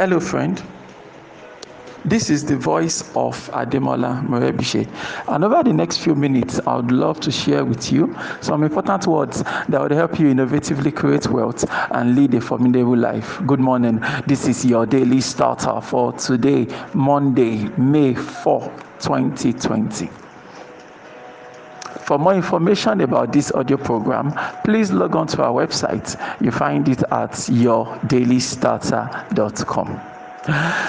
Hello, friend. This is the voice of Ademola Morebise. And over the next few minutes, I would love to share with you some important words that would help you innovatively create wealth and lead a formidable life. Good morning. This is your daily starter for today, Monday, May 4, 2020. For more information about this audio program, please log on to our website. You find it at yourdailystarter.com.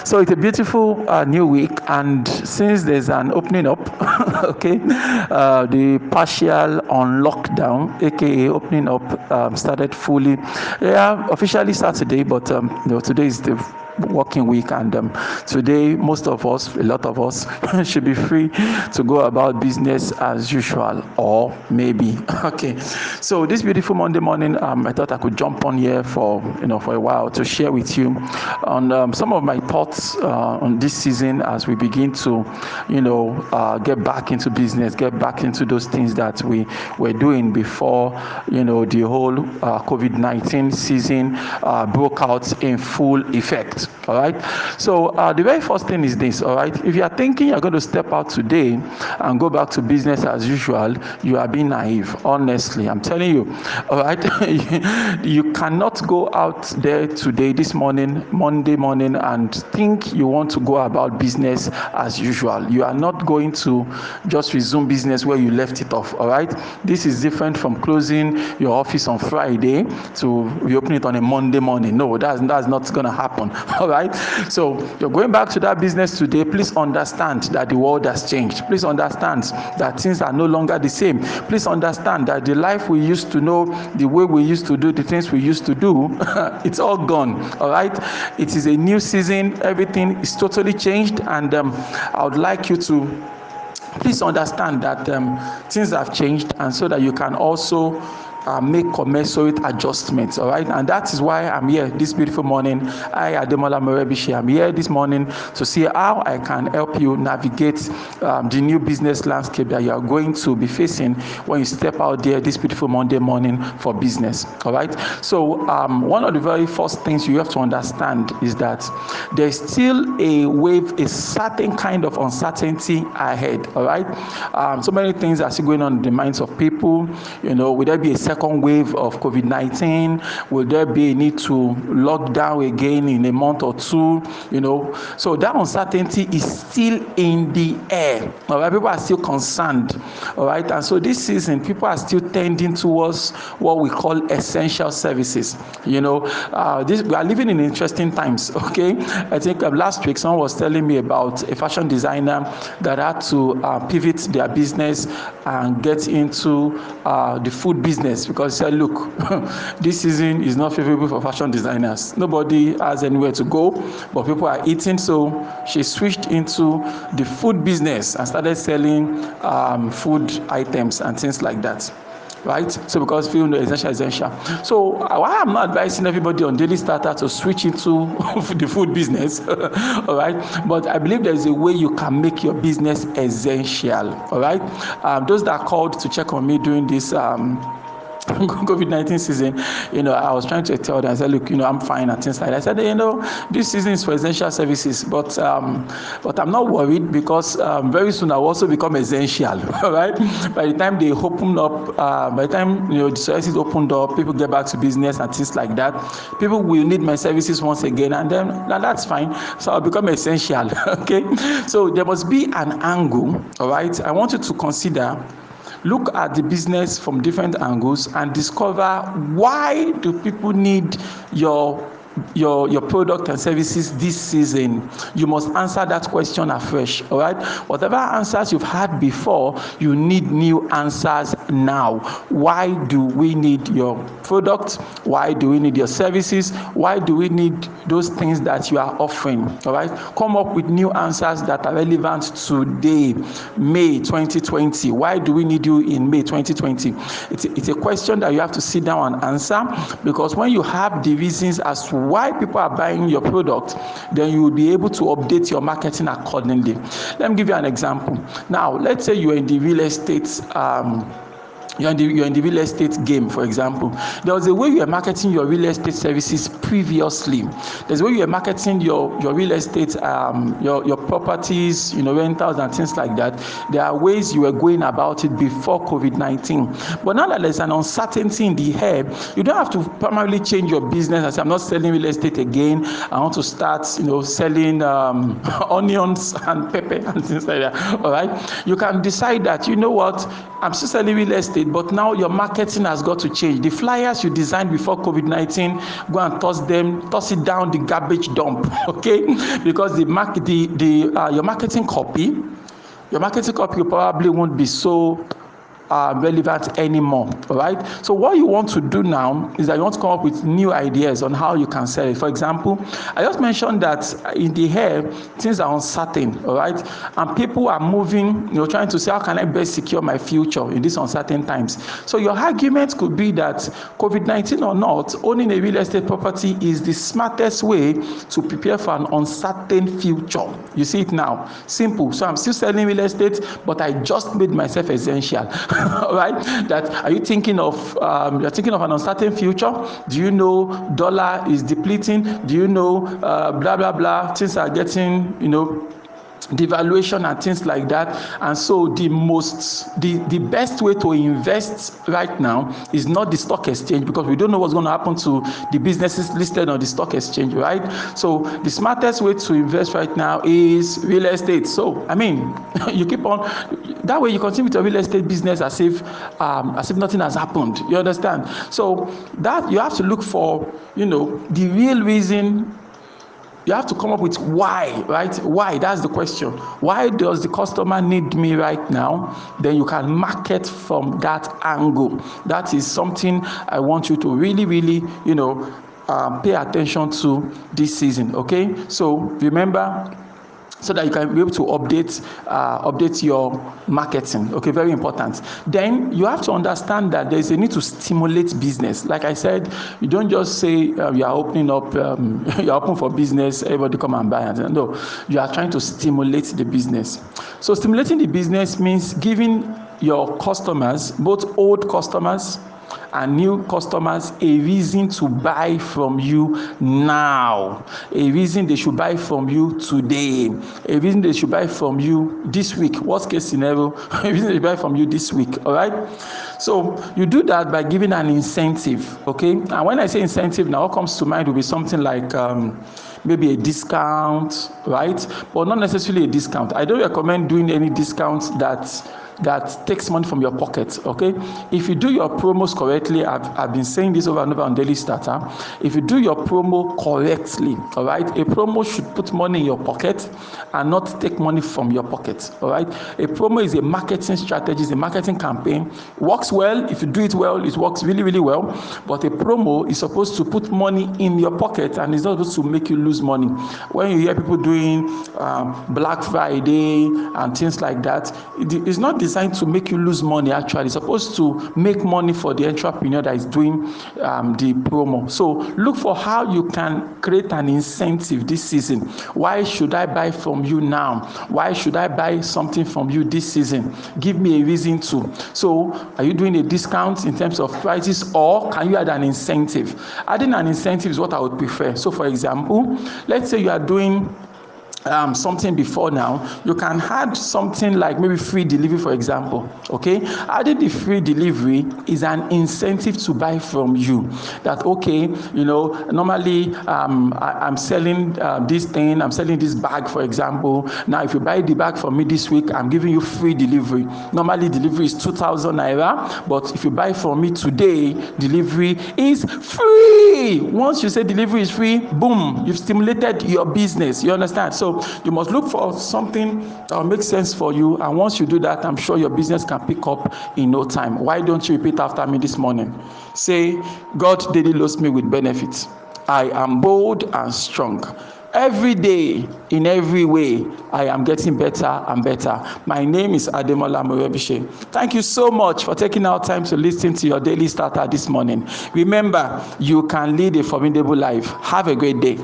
So it's a beautiful uh, new week, and since there's an opening up, okay, uh, the partial on lockdown, aka opening up, um, started fully. Yeah, officially Saturday, but um, you know, today is the working week and um, today most of us a lot of us should be free to go about business as usual or maybe. Okay. So this beautiful monday morning um, i thought i could jump on here for you know for a while to share with you on um, some of my thoughts uh, on this season as we begin to you know uh, get back into business get back into those things that we were doing before you know the whole uh, covid-19 season uh, broke out in full effect all right? So uh, the very first thing is this all right? If you are thinking you're going to step out today and go back to business as usual you are being naive honestly i'm telling you. All right? You cannot go out there today this morning monday morning and think you want to go about business as usual. You are not going to just resume business where you left it off all right? This is different from closing your office on friday to reopen it on a monday morning. No that's that's not going to happen all right? So you're going back to that business today please understand that the world has changed. Please understand that things are no longer the same. Please understand that the life we used to know the way we used to do the things we used to do it's all gone. All right? It is a new season. Everything is totally changed. And um, i would like you to please understand that um, things have changed. And so that you can also uh, make commensurate adjustments all right? And that is why i'm here this beautiful morning. I ademola morebise i'm here this morning to see how i can help you navigate um, the new business landscape that you are going to be facing when you step out there this beautiful monday morning for business all right? So um, one of the very first things you have to understand is that there's still a wave a certain kind of uncertainty ahead all right? Um, so many things are still going on in the minds of people. You know will there be a second wave of COVID 19? Will there be a need to lock down again in a month or two? You know, so that uncertainty is still in the air. All right, people are still concerned. All right, and so this season, people are still tending towards what we call essential services. You know, uh, this we are living in interesting times. Okay, I think uh, last week someone was telling me about a fashion designer that had to uh, pivot their business and get into uh, the food business because he said, look, this season is not favorable for fashion designers. Nobody has anywhere to go, but people are eating. So she switched into the food business and started selling um, food items and things like that right? So because feel no essential essential. So why I'm not advising everybody on daily starter to switch into the food business, all right? But I believe there's a way you can make your business essential, all right? Um, those that called to check on me during this um, COVID 19 season, you know, I was trying to tell them, I said, look, you know, I'm fine and things like that. I said, you know, this season is for essential services, but um, but I'm not worried because um, very soon I'll also become essential, right? By the time they open up, uh, by the time, you know, the services opened up, people get back to business and things like that, people will need my services once again, and then now that's fine. So I'll become essential, okay? So there must be an angle, all right? I want you to consider look at the business from different angles and discover why do people need your your your product and services this season you must answer that question afresh all right? Whatever answers you've had before you need new answers now. Why do we need your product? Why do we need your services? Why do we need those things that you are offering all right? Come up with new answers that are relevant today may 2020 why do we need you in may 2020 it's, it's a question that you have to sit down and answer because when you have the reasons as to why people are buying your product, then you will be able to update your marketing accordingly. Let me give you an example. Now, let's say you're in the real estate. Um, you're in, the, you're in the real estate game, for example. There was a way you were marketing your real estate services previously. There's a way you were marketing your, your real estate, um, your, your properties, you know, rentals and things like that. There are ways you were going about it before COVID 19. But now that there's an uncertainty in the air, you don't have to primarily change your business and say, I'm not selling real estate again. I want to start, you know, selling um, onions and pepper and things like that. All right. You can decide that, you know what, I'm still selling real estate but now your marketing has got to change. The flyers you designed before COVID 19, go and toss them, toss it down the garbage dump, okay? Because the market, the, the, uh, your marketing copy, your marketing copy probably won't be so uh, relevant anymore. All right. So what you want to do now is that you want to come up with new ideas on how you can sell it. For example, I just mentioned that in the hair things are uncertain. All right, and people are moving. You know, trying to say how can I best secure my future in these uncertain times. So your argument could be that COVID nineteen or not, owning a real estate property is the smartest way to prepare for an uncertain future. You see it now. Simple. So I'm still selling real estate, but I just made myself essential. right? That are you thinking of um, you're thinking of an uncertain future? Do you know dollar is depleting? Do you know uh, blah blah blah? Things are getting you know devaluation and things like that. And so the most the the best way to invest right now is not the stock exchange because we don't know what's going to happen to the businesses listed on the stock exchange right? So the smartest way to invest right now is real estate. So i mean you keep on that way you continue with your real estate business as if um, as if nothing has happened. You understand? So that you have to look for you know the real reason you have to come up with why right? Why? That's the question. Why does the customer need me right now? Then you can market from that angle. That is something i want you to really really you know um, pay attention to this season okay? So remember so that you can be able to update uh, update your marketing. Okay very important. Then you have to understand that there is a need to stimulate business. Like i said you don't just say uh, you are opening up um, you are open for business everybody come and buy. And no you are trying to stimulate the business. So stimulating the business means giving your customers both old customers and new customers a reason to buy from you now? A reason they should buy from you today? A reason they should buy from you this week? Worst case scenario a reason they buy from you this week all right? So you do that by giving an incentive okay? And when i say incentive now what comes to mind will be something like um, maybe a discount right? But not necessarily a discount. I don't recommend doing any discounts that that takes money from your pocket. Okay, if you do your promos correctly, I've, I've been saying this over and over on Daily Starter. If you do your promo correctly, all right, a promo should put money in your pocket and not take money from your pocket. All right, a promo is a marketing strategy, is a marketing campaign. works well if you do it well, it works really, really well. But a promo is supposed to put money in your pocket and it's not supposed to make you lose money. When you hear people doing um, Black Friday and things like that, it, it's not this designed to make you lose money actually. It's supposed to make money for the entrepreneur that is doing um, the promo. So look for how you can create an incentive this season. Why should i buy from you now? Why should i buy something from you this season? Give me a reason to. So are you doing a discount in terms of prices or can you add an incentive? Adding an incentive is what i would prefer. So for example let's say you are doing um, something before now, you can add something like maybe free delivery, for example. Okay, adding the free delivery is an incentive to buy from you. That okay, you know, normally um, I, am selling uh, this thing, I'm selling this bag, for example. Now, if you buy the bag from me this week, I'm giving you free delivery. Normally, delivery is two thousand naira, but if you buy from me today, delivery is free. Once you say delivery is free, boom, you've stimulated your business. You understand? So you must look for something that will make sense for you. And once you do that, I'm sure your business can pick up in no time. Why don't you repeat after me this morning? Say, God daily loads me with benefits. I am bold and strong. Every day, in every way, I am getting better and better. My name is Ademola Morebise. Thank you so much for taking out time to listen to your daily starter this morning. Remember, you can lead a formidable life. Have a great day.